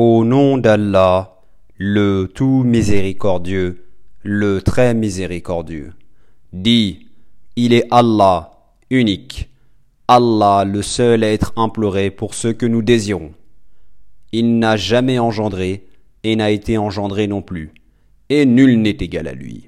Au nom d'Allah, le tout miséricordieux, le très miséricordieux. Dis, il est Allah, unique, Allah le seul être imploré pour ce que nous désirons. Il n'a jamais engendré et n'a été engendré non plus, et nul n'est égal à lui.